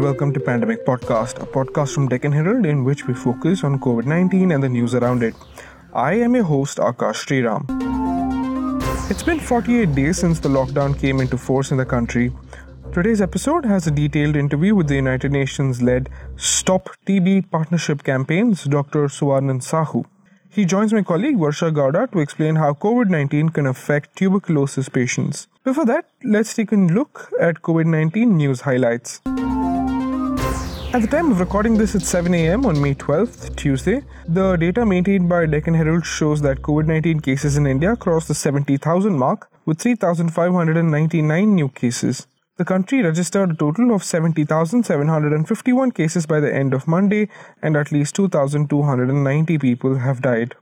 and welcome to Pandemic Podcast, a podcast from Deccan Herald in which we focus on COVID 19 and the news around it. I am your host, Akash Sriram. It's been 48 days since the lockdown came into force in the country. Today's episode has a detailed interview with the United Nations led Stop TB Partnership Campaign's Dr. Suvanand Sahu. He joins my colleague Varsha Gowda to explain how COVID 19 can affect tuberculosis patients. Before that, let's take a look at COVID 19 news highlights. At the time of recording this at 7 am on May 12th, Tuesday, the data maintained by Deccan Herald shows that COVID 19 cases in India crossed the 70,000 mark with 3,599 new cases. The country registered a total of 70,751 cases by the end of Monday, and at least 2,290 people have died.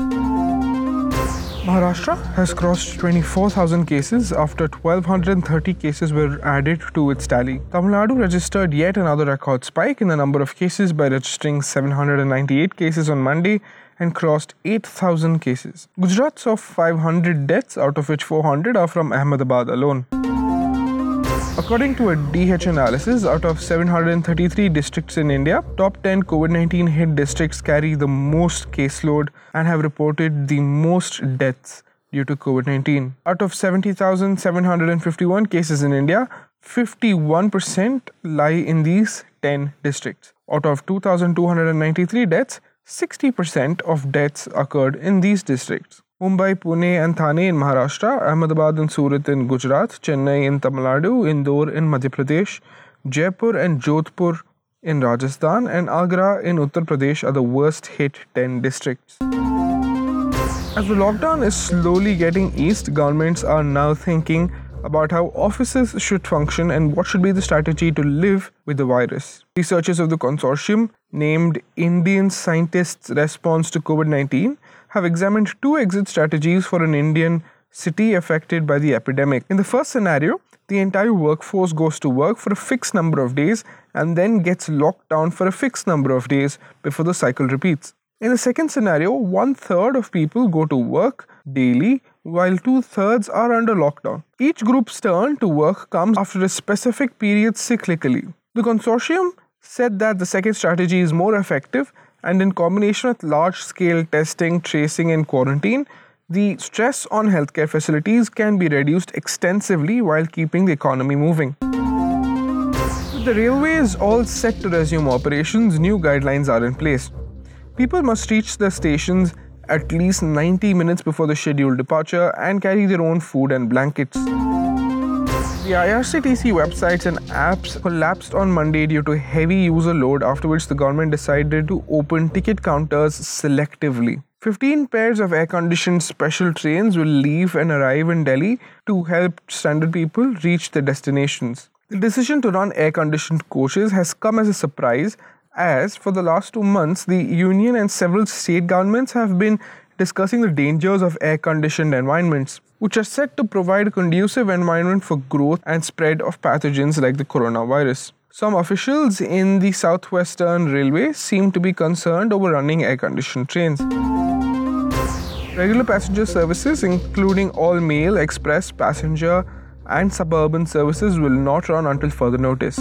Maharashtra has crossed 24,000 cases after 1,230 cases were added to its tally. Tamil Nadu registered yet another record spike in the number of cases by registering 798 cases on Monday and crossed 8,000 cases. Gujarat saw 500 deaths, out of which 400 are from Ahmedabad alone. According to a DH analysis, out of 733 districts in India, top 10 COVID 19 hit districts carry the most caseload and have reported the most deaths due to COVID 19. Out of 70,751 cases in India, 51% lie in these 10 districts. Out of 2,293 deaths, 60% of deaths occurred in these districts. Mumbai, Pune, and Thane in Maharashtra, Ahmedabad and Surat in Gujarat, Chennai in Tamil Nadu, Indore in Madhya Pradesh, Jaipur and Jodhpur in Rajasthan, and Agra in Uttar Pradesh are the worst hit 10 districts. As the lockdown is slowly getting eased, governments are now thinking about how offices should function and what should be the strategy to live with the virus. Researchers of the consortium, named Indian Scientists' Response to COVID 19, have examined two exit strategies for an Indian city affected by the epidemic. In the first scenario, the entire workforce goes to work for a fixed number of days and then gets locked down for a fixed number of days before the cycle repeats. In the second scenario, one third of people go to work daily while two thirds are under lockdown. Each group's turn to work comes after a specific period cyclically. The consortium said that the second strategy is more effective and in combination with large scale testing, tracing, and quarantine, the stress on healthcare facilities can be reduced extensively while keeping the economy moving. With the is all set to resume operations, new guidelines are in place. People must reach the stations at least 90 minutes before the scheduled departure and carry their own food and blankets. The IRCTC websites and apps collapsed on Monday due to heavy user load, after which the government decided to open ticket counters selectively. 15 pairs of air conditioned special trains will leave and arrive in Delhi to help standard people reach their destinations. The decision to run air conditioned coaches has come as a surprise, as for the last two months, the union and several state governments have been discussing the dangers of air conditioned environments, which are said to provide a conducive environment for growth and spread of pathogens like the coronavirus. Some officials in the Southwestern Railway seem to be concerned over running air conditioned trains. Regular passenger services, including all mail, express, passenger, and suburban services, will not run until further notice.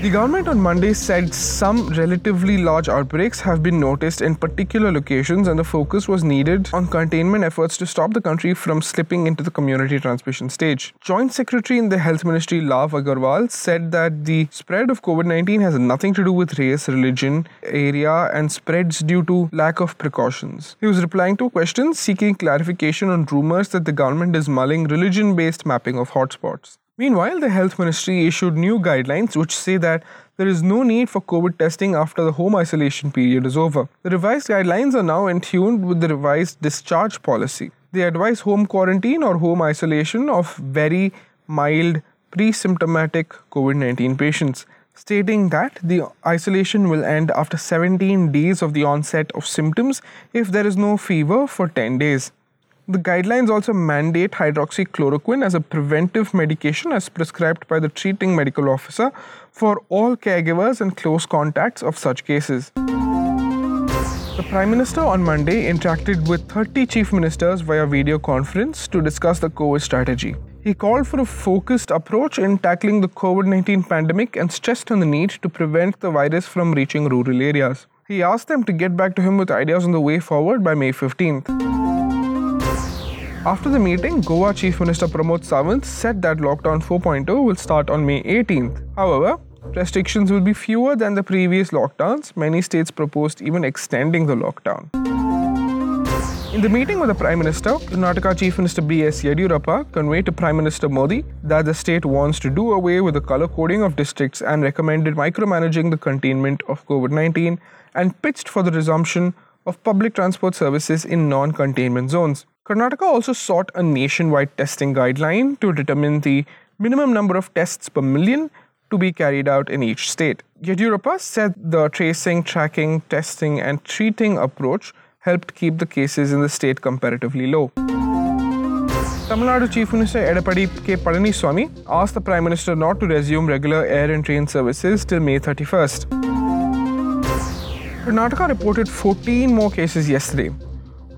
The government on Monday said some relatively large outbreaks have been noticed in particular locations, and the focus was needed on containment efforts to stop the country from slipping into the community transmission stage. Joint Secretary in the Health Ministry, Lav Agarwal, said that the spread of COVID 19 has nothing to do with race, religion, area, and spreads due to lack of precautions. He was replying to questions seeking clarification on rumors that the government is mulling religion based mapping of hotspots. Meanwhile, the Health Ministry issued new guidelines which say that there is no need for COVID testing after the home isolation period is over. The revised guidelines are now in tune with the revised discharge policy. They advise home quarantine or home isolation of very mild pre symptomatic COVID 19 patients, stating that the isolation will end after 17 days of the onset of symptoms if there is no fever for 10 days. The guidelines also mandate hydroxychloroquine as a preventive medication as prescribed by the treating medical officer for all caregivers and close contacts of such cases. The Prime Minister on Monday interacted with 30 chief ministers via video conference to discuss the COVID strategy. He called for a focused approach in tackling the COVID 19 pandemic and stressed on the need to prevent the virus from reaching rural areas. He asked them to get back to him with ideas on the way forward by May 15th. After the meeting, Goa Chief Minister Pramod Sawant said that lockdown 4.0 will start on May 18th. However, restrictions will be fewer than the previous lockdowns. Many states proposed even extending the lockdown. In the meeting with the Prime Minister, Karnataka Chief Minister B.S. Yediyurappa conveyed to Prime Minister Modi that the state wants to do away with the color coding of districts and recommended micromanaging the containment of COVID 19 and pitched for the resumption of public transport services in non containment zones. Karnataka also sought a nationwide testing guideline to determine the minimum number of tests per million to be carried out in each state. Yediyurappa said the tracing, tracking, testing, and treating approach helped keep the cases in the state comparatively low. Tamil Nadu Chief Minister Edapadi K. Palaniswamy asked the Prime Minister not to resume regular air and train services till May 31st. Karnataka reported 14 more cases yesterday.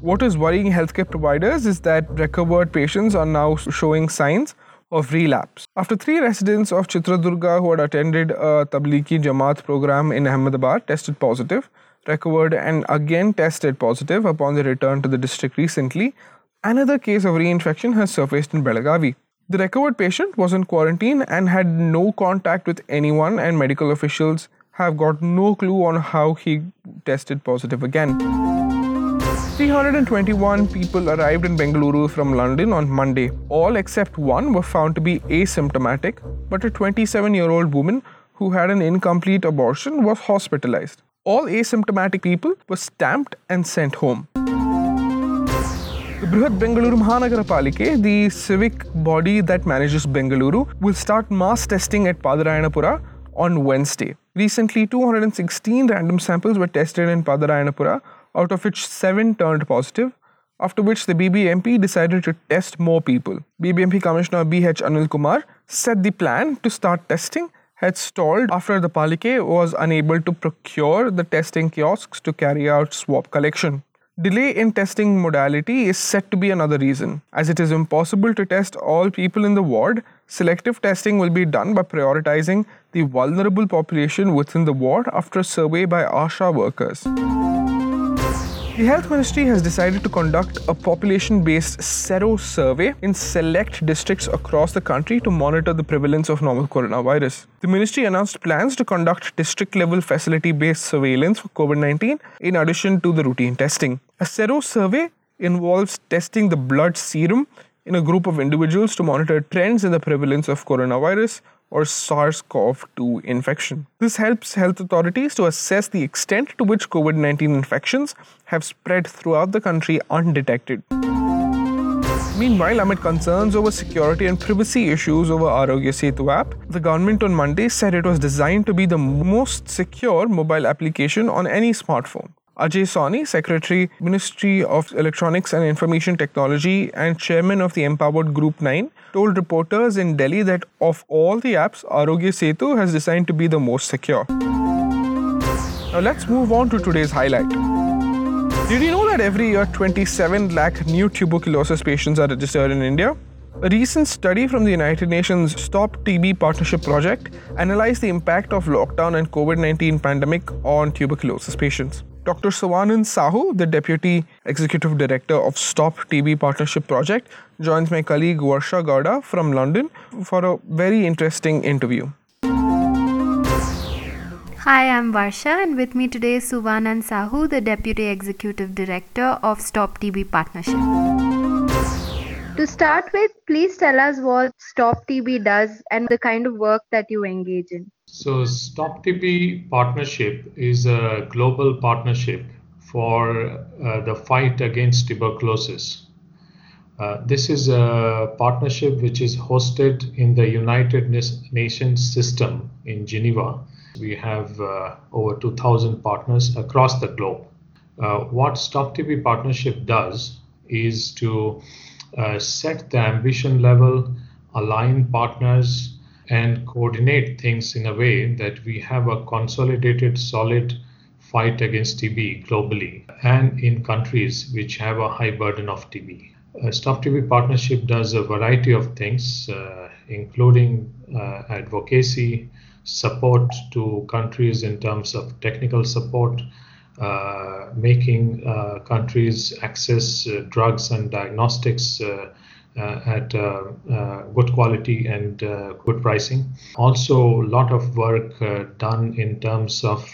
What is worrying healthcare providers is that recovered patients are now showing signs of relapse. After three residents of Chitradurga who had attended a Tablighi Jamaat program in Ahmedabad tested positive, recovered and again tested positive upon their return to the district recently, another case of reinfection has surfaced in Belagavi. The recovered patient was in quarantine and had no contact with anyone, and medical officials have got no clue on how he tested positive again. 321 people arrived in Bengaluru from London on Monday. All except one were found to be asymptomatic, but a 27 year old woman who had an incomplete abortion was hospitalized all asymptomatic people were stamped and sent home. The Brihat Bengaluru the civic body that manages Bengaluru, will start mass testing at Padarayanapura on Wednesday. Recently, 216 random samples were tested in Padarayanapura, out of which 7 turned positive, after which the BBMP decided to test more people. BBMP Commissioner BH Anil Kumar said the plan to start testing had stalled after the Palike was unable to procure the testing kiosks to carry out swab collection. Delay in testing modality is said to be another reason. As it is impossible to test all people in the ward, selective testing will be done by prioritizing the vulnerable population within the ward after a survey by ASHA workers. The Health Ministry has decided to conduct a population based sero survey in select districts across the country to monitor the prevalence of novel coronavirus. The ministry announced plans to conduct district level facility based surveillance for COVID 19 in addition to the routine testing. A sero survey involves testing the blood serum in a group of individuals to monitor trends in the prevalence of coronavirus or SARS CoV 2 infection. This helps health authorities to assess the extent to which COVID 19 infections have spread throughout the country undetected. Meanwhile, amid concerns over security and privacy issues over Aarogya Setu app, the government on Monday said it was designed to be the most secure mobile application on any smartphone. Ajay Sawhney, Secretary, Ministry of Electronics and Information Technology, and Chairman of the Empowered Group 9, told reporters in Delhi that of all the apps, Aarogya Setu has designed to be the most secure. Now let's move on to today's highlight. Did you know that every year 27 lakh new tuberculosis patients are registered in India? A recent study from the United Nations Stop TB Partnership Project analyzed the impact of lockdown and COVID 19 pandemic on tuberculosis patients. Dr. Suvanand Sahu, the Deputy Executive Director of Stop TB Partnership Project, joins my colleague Varsha Gowda from London for a very interesting interview. Hi, I'm Varsha, and with me today is Suvanand Sahu, the Deputy Executive Director of Stop TB Partnership. To start with, please tell us what Stop TB does and the kind of work that you engage in. So, Stop TB partnership is a global partnership for uh, the fight against tuberculosis. Uh, this is a partnership which is hosted in the United Nations system in Geneva. We have uh, over 2,000 partners across the globe. Uh, what Stop TB partnership does is to uh, set the ambition level, align partners, and coordinate things in a way that we have a consolidated, solid fight against TB globally and in countries which have a high burden of TB. Uh, Stop TB Partnership does a variety of things, uh, including uh, advocacy, support to countries in terms of technical support, uh, making uh, countries access uh, drugs and diagnostics at good quality and good pricing. Also, a lot of work done in terms of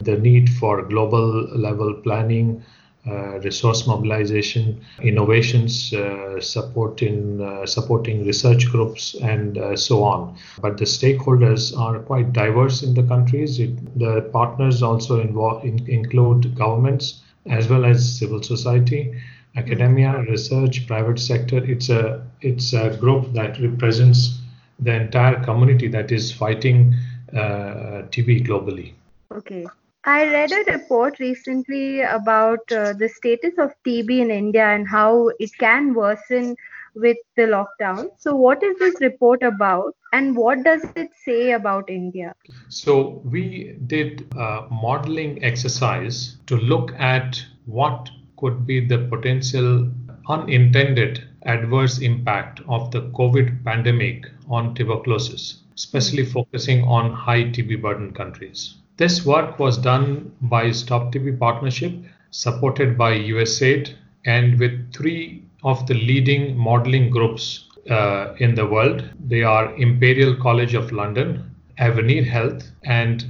the need for global level planning uh, resource mobilization, innovations, uh, supporting uh, supporting research groups, and uh, so on. But the stakeholders are quite diverse in the countries. It, the partners also involve, in, include governments as well as civil society, academia, research, private sector. It's a it's a group that represents the entire community that is fighting uh, TB globally. Okay. I read a report recently about uh, the status of TB in India and how it can worsen with the lockdown. So, what is this report about and what does it say about India? So, we did a modeling exercise to look at what could be the potential unintended adverse impact of the COVID pandemic on tuberculosis, especially focusing on high TB burden countries. This work was done by Stop TB Partnership, supported by USAID, and with three of the leading modeling groups uh, in the world. They are Imperial College of London, Avenir Health, and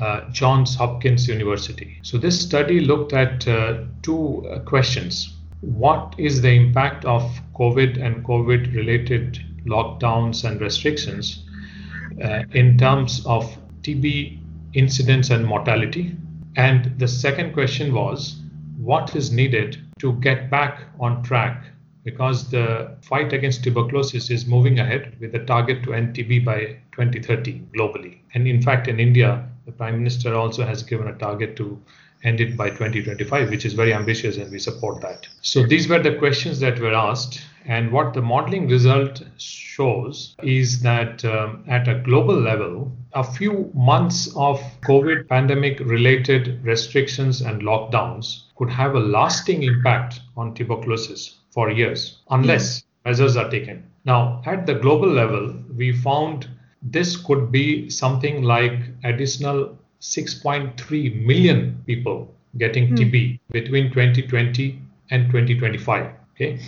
uh, Johns Hopkins University. So, this study looked at uh, two uh, questions. What is the impact of COVID and COVID related lockdowns and restrictions uh, in terms of TB incidence and mortality. And the second question was what is needed to get back on track because the fight against tuberculosis is moving ahead with a target to end TB by 2030 globally. And in fact, in India, the Prime Minister also has given a target to end it by 2025, which is very ambitious, and we support that. So these were the questions that were asked. And what the modeling result shows is that um, at a global level, a few months of COVID pandemic related restrictions and lockdowns could have a lasting impact on tuberculosis for years unless measures are taken. Now, at the global level, we found this could be something like additional 6.3 million people getting mm. TB between 2020 and 2025. Okay,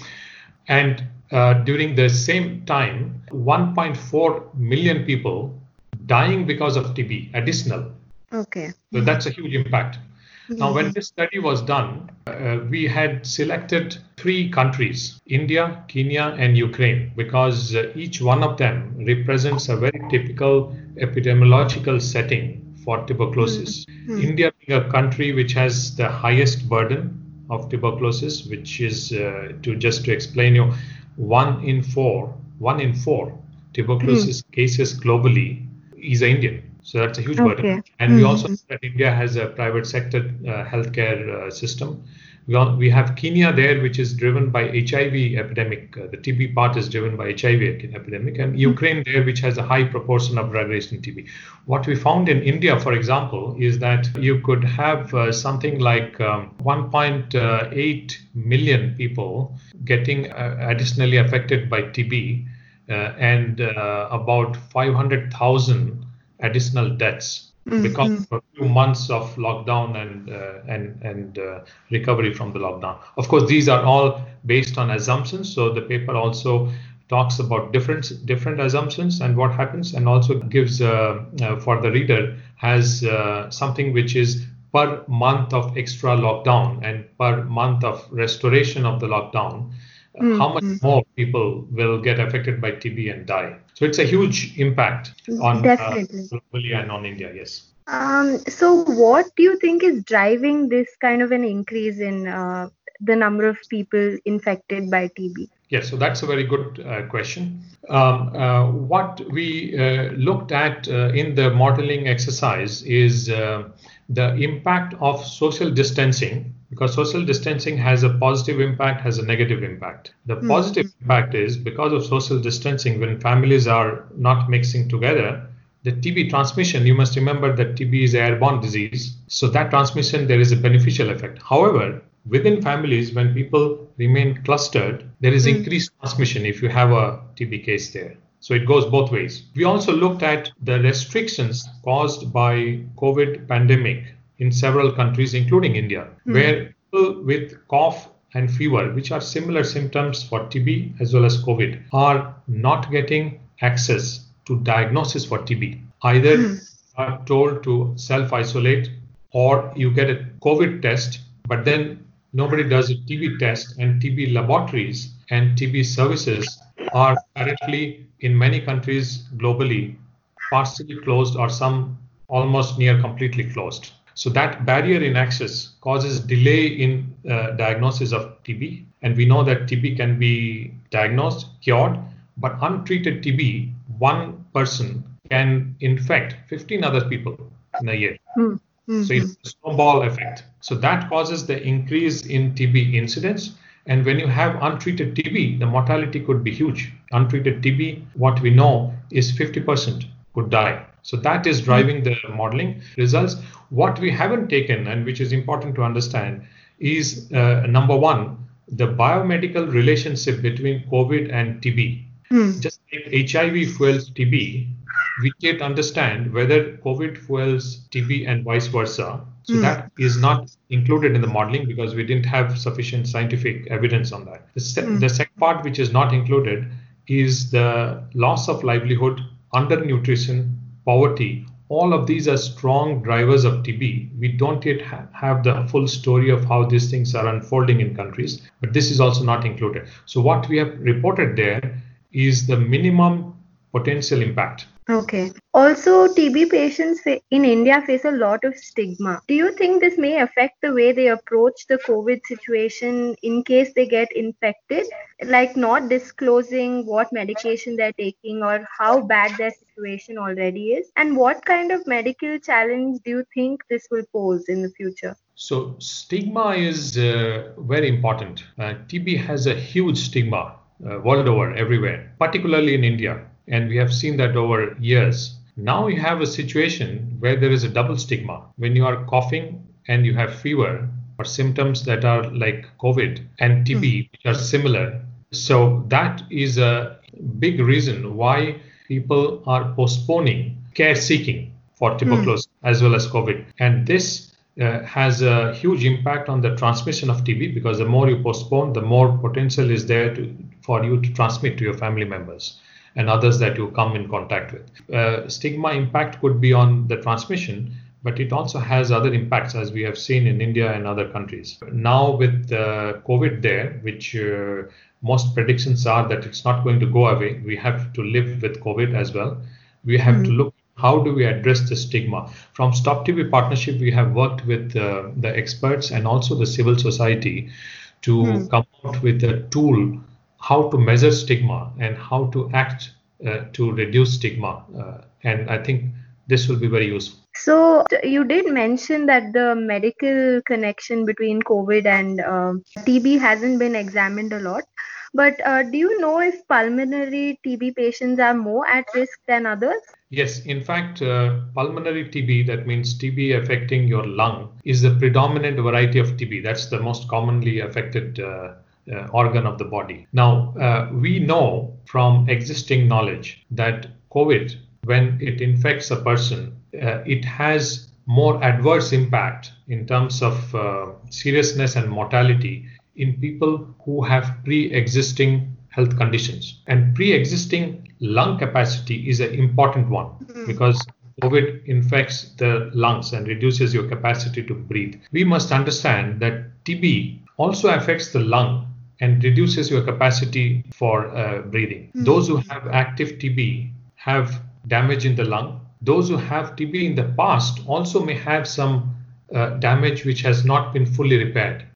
and uh, during the same time, 1.4 million people dying because of TB, additional. Okay. So that's a huge impact. Mm-hmm. Now, when this study was done, uh, we had selected three countries India, Kenya, and Ukraine because uh, each one of them represents a very typical epidemiological setting for tuberculosis. Mm-hmm. India being a country which has the highest burden of tuberculosis, which is uh, to just to explain you, one in four, one in four tuberculosis mm. cases globally is Indian. So that's a huge okay. burden. And mm-hmm. we also know that India has a private sector uh, healthcare uh, system we, all, we have Kenya there, which is driven by HIV epidemic. Uh, the TB part is driven by HIV epidemic, and Ukraine there, which has a high proportion of drug-resistant TB. What we found in India, for example, is that you could have uh, something like um, 1.8 million people getting uh, additionally affected by TB, uh, and uh, about 500,000 additional deaths mm-hmm. because of a few months of lockdown and uh, and and uh, recovery from the lockdown. Of course, these are all based on assumptions. So the paper also talks about different different assumptions and what happens, and also gives uh, uh for the reader has uh, something which is per month of extra lockdown and per month of restoration of the lockdown mm-hmm. how much mm-hmm. more people will get affected by TB and die. So it's a huge impact on uh, Definitely. Uh, globally and on India. Yes. Um, so what do you think is driving this kind of an increase in uh, the number of people infected by TB? Yes, so that's a very good uh, question. Um, uh, what we uh, looked at uh, in the modeling exercise is uh, the impact of social distancing because social distancing has a positive impact has a negative impact the mm-hmm. positive impact is because of social distancing when families are not mixing together the tb transmission you must remember that tb is airborne disease so that transmission there is a beneficial effect however within families, when people remain clustered, there is Mm. increased transmission if you have a TB case there. So it goes both ways. We also looked at the restrictions caused by COVID pandemic in several countries, including India, hmm. where people with cough and fever, which are similar symptoms for TB as well as COVID, are not getting access to diagnosis for TB. Either hmm. are told to self isolate or you get a COVID test, but then nobody does a TB test, and TB laboratories and TB services are currently in many countries globally partially closed or some almost near completely closed. So that barrier in access causes delay in uh, diagnosis of TB, and we know that TB can be diagnosed, cured, but untreated TB, one person can infect 15 other people in a year. Hmm. So it's a snowball effect. So that causes the increase in TB incidence. And when you have untreated TB, the mortality could be huge. Untreated TB, what we know is 50% could die. So that is driving the modeling results. What we haven't taken, and which is important to understand, is uh, number one, the biomedical relationship between COVID and TB. Hmm. Just like HIV fuels TB, we can't understand whether COVID fuels TB and vice versa. So hmm. that is not included in the modeling because we didn't have sufficient scientific evidence on that. The, se- hmm. the second part, which is not included, is the loss of livelihood, undernutrition, poverty. All of these are strong drivers of TB. We don't yet ha- have the full story of how these things are unfolding in countries, but this is also not included. So, what we have reported there is the minimum potential impact. Okay. Also, TB patients in India face a lot of stigma. Do you think this may affect the way they approach the COVID situation in case they get infected? Like not disclosing what medication they're taking or how bad their situation already is? And what kind of medical challenge do you think this will pose in the future? So, stigma is uh, very important. Uh, TB has a huge stigma uh, world over, everywhere, particularly in India. And we have seen that over years. Now you have a situation where there is a double stigma. When you are coughing and you have fever or symptoms that are like COVID and TB, which are similar. So, that is a big reason why people are postponing care seeking for tuberculosis as well as COVID. And this uh, has a huge impact on the transmission of TB because the more you postpone, the more potential is there to, for you to transmit to your family members and others that you come in contact with. Uh, stigma impact could be on the transmission, but it also has other impacts as we have seen in India and other countries. Now, with uh, COVID there, which uh, most predictions are that it's not going to go away, we have to live with COVID as well. We have to look how do we address the stigma from stop tb partnership we have worked with uh, the experts and also the civil society to come out with a tool how to measure stigma and how to act uh, to reduce stigma uh, and i think this will be very useful So, you did mention that the medical connection between COVID and um TB hasn't been examined a lot. But uh, do you know if pulmonary TB patients are more at risk than others? Yes, in fact, uh, pulmonary TB, that means TB affecting your lung, is the predominant variety of TB. That's the most commonly affected uh, organ of the body. Now, uh, we know from existing knowledge that COVID, when it infects a person, uh, it has more adverse impact in terms of uh, seriousness and mortality in people who have pre existing health conditions. And pre existing lung capacity is an important one because COVID infects the lungs and reduces your capacity to breathe. We must understand that TB also affects the lung and reduces your capacity for uh, breathing. Those who have active TB have damage in the lung. Those who have TB in the past also may have some uh, damage which has not been fully repaired.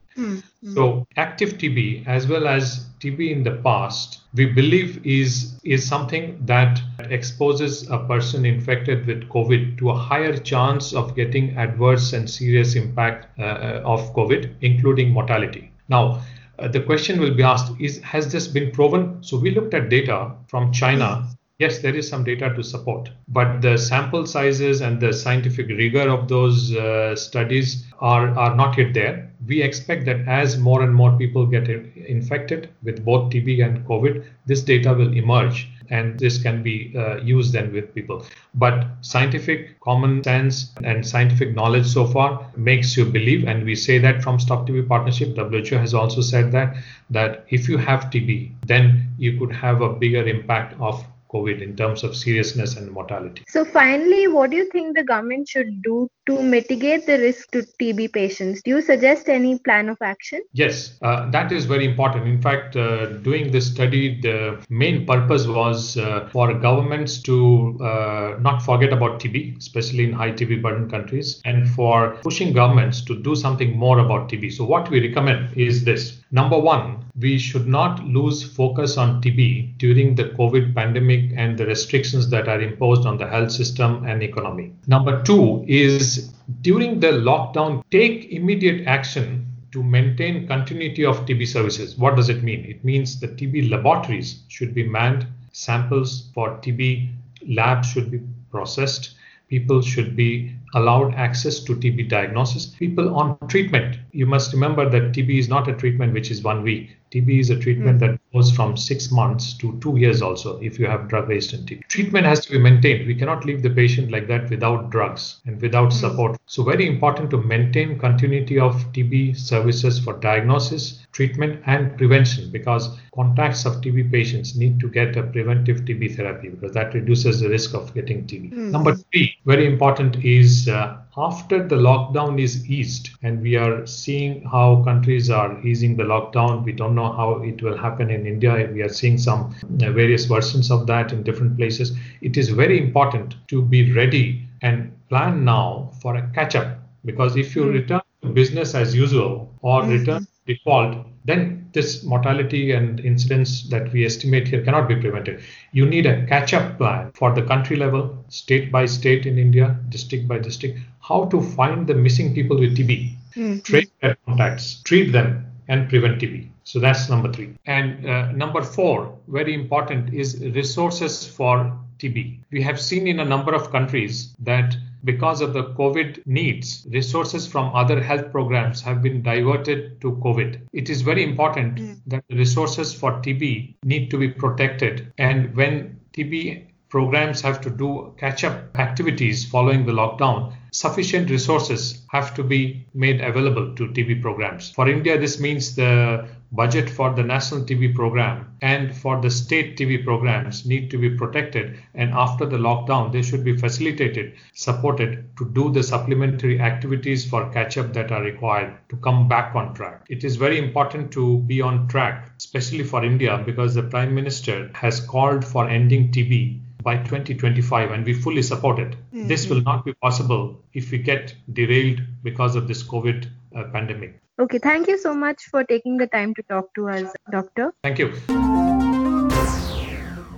So active TB as well as TB in the past, we believe is is something that exposes a person infected with COVID to a higher chance of getting adverse and serious impact uh, of COVID, including mortality. Now, uh, the question will be asked: Is has this been proven? So we looked at data from China yes, there is some data to support, but the sample sizes and the scientific rigor of those uh, studies are, are not yet there. We expect that as more and more people get infected with both TB and COVID, this data will emerge and this can be uh, used then with people. But scientific common sense and scientific knowledge so far makes you believe, and we say that from Stop TB Partnership. WHO has also said that that if you have TB, then you could have a bigger impact of COVID in terms of seriousness and mortality. So, finally, what do you think the government should do to mitigate the risk to TB patients? Do you suggest any plan of action? Yes, uh, that is very important. In fact, uh, doing this study, the main purpose was uh, for governments to uh, not forget about TB, especially in high TB burden countries, and for pushing governments to do something more about TB. So, what we recommend is this Number one, we should not lose focus on TB during the COVID pandemic and the restrictions that are imposed on the health system and economy. Number two is during the lockdown, take immediate action to maintain continuity of TB services. What does it mean? It means the TB laboratories should be manned, samples for TB labs should be processed, people should be allowed access to TB diagnosis. People on treatment, you must remember that TB is not a treatment which is one week. TB is a treatment mm. that goes from six months to two years also if you have drug resistant TB. Treatment has to be maintained. We cannot leave the patient like that without drugs and without mm. support. So, very important to maintain continuity of TB services for diagnosis, treatment, and prevention because contacts of TB patients need to get a preventive TB therapy because that reduces the risk of getting TB. Mm. Number three, very important is uh, after the lockdown is eased and we are seeing how countries are easing the lockdown we don't know how it will happen in india we are seeing some uh, various versions of that in different places it is very important to be ready and plan now for a catch up because if you hmm. return to business as usual or mm-hmm. return default then this mortality and incidence that we estimate here cannot be prevented. You need a catch up plan for the country level, state by state in India, district by district, how to find the missing people with TB, mm-hmm. trace their contacts, treat them, and prevent TB. So that's number three. And uh, number four, very important, is resources for TB. We have seen in a number of countries that because of the COVID needs, resources from other health programs have been diverted to COVID. It is very important mm. that the resources for TB need to be protected. And when TB programs have to do catch up activities following the lockdown, sufficient resources have to be made available to TB programs. For India, this means the budget for the national TB program and for the state TB programs need to be protected. And after the lockdown, they should be facilitated, supported to do the supplementary activities for catch up that are required to come back on track. It is very important to be on track, especially for India, because the Prime Minister has called for ending TB by 2025 and we fully support it. Mm-hmm. This will not be possible if we get derailed because of this COVID uh, pandemic. Okay, thank you so much for taking the time to talk to us, Doctor. Thank you.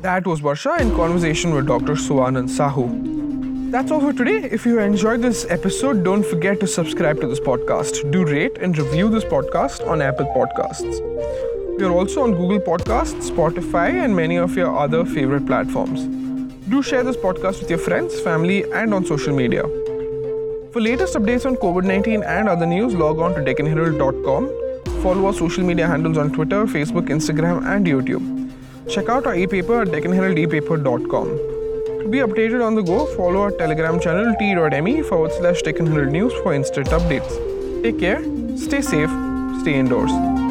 That was Varsha in conversation with Dr. Suvanand Sahu. That's all for today. If you enjoyed this episode, don't forget to subscribe to this podcast. Do rate and review this podcast on Apple Podcasts. We are also on Google Podcasts, Spotify, and many of your other favorite platforms. Do share this podcast with your friends, family, and on social media. For latest updates on COVID 19 and other news, log on to DeccanHerald.com. Follow our social media handles on Twitter, Facebook, Instagram, and YouTube. Check out our e-paper at DeccanHeraldEpaper.com. To be updated on the go, follow our Telegram channel t.me forward slash Herald News for instant updates. Take care, stay safe, stay indoors.